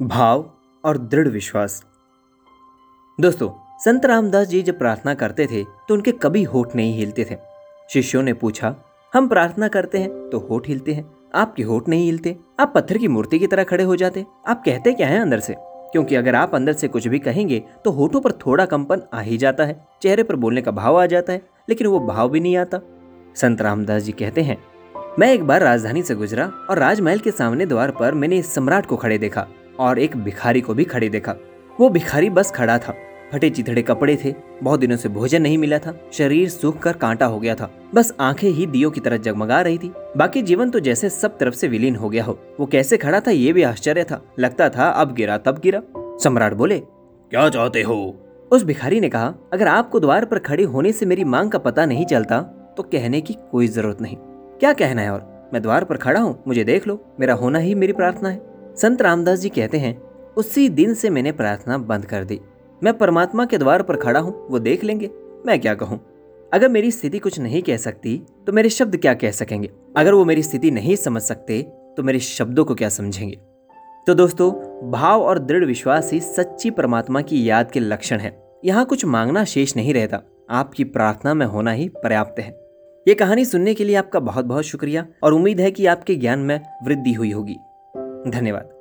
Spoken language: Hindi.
भाव और दृढ़ विश्वास। दोस्तों, संत रामदास जी जब प्रार्थना करते थे तो उनके कभी होठ नहीं हिलते थे। शिष्यों ने पूछा, हम प्रार्थना करते हैं तो होठ हिलते हैं। आपके होठ नहीं हिलते, आप पत्थर की मूर्ति की तरह खड़े हो जाते। आप कहते क्या हैं अंदर से? क्योंकि अगर आप अंदर से कुछ भी कहेंगे तो होठों पर थोड़ा कंपन आ ही जाता है, चेहरे पर बोलने का भाव आ जाता है, लेकिन वो भाव भी नहीं आता। संत रामदास जी कहते हैं, मैं एक बार राजधानी से गुजरा और राजमहल के सामने द्वार पर मैंने इस सम्राट को खड़े देखा। और एक भिखारी को भी खड़े देखा। वो भिखारी बस खड़ा था। फटे चिथड़े कपड़े थे। बहुत दिनों से भोजन नहीं मिला था। शरीर सूख कर कांटा हो गया था। बस आँखें ही दियो की तरह जगमगा रही थी। बाकी जीवन तो जैसे सब तरफ़ से विलीन हो गया हो। वो कैसे खड़ा था ये भी आश्चर्य था। लगता था अब गिरा तब गिरा। सम्राट बोले क्या चाहते हो? उस भिखारी ने कहा अगर आपको द्वार पर खड़े होने से मेरी मांग का पता नहीं चलता तो कहने की कोई ज़रूरत नहीं। क्या कहना है और? मैं द्वार पर खड़ा हूँ। मुझे देख लो। मेरा होना ही मेरी प्रार्थना है। संत रामदास जी कहते हैं, उसी दिन से मैंने प्रार्थना बंद कर दी। मैं परमात्मा के द्वार पर खड़ा हूँ, वो देख लेंगे, मैं क्या कहूँ? अगर मेरी स्थिति कुछ नहीं कह सकती तो मेरे शब्द क्या कह सकेंगे? अगर वो मेरी स्थिति नहीं समझ सकते तो मेरे शब्दों को क्या समझेंगे? तो दोस्तों, भाव और दृढ़ विश्वास ही सच्ची परमात्मा की याद के लक्षण है। यहाँ कुछ मांगना शेष नहीं रहता, आपकी प्रार्थना में होना ही पर्याप्त है। ये कहानी सुनने के लिए आपका बहुत बहुत शुक्रिया, और उम्मीद है कि आपके ज्ञान में वृद्धि हुई होगी। धन्यवाद।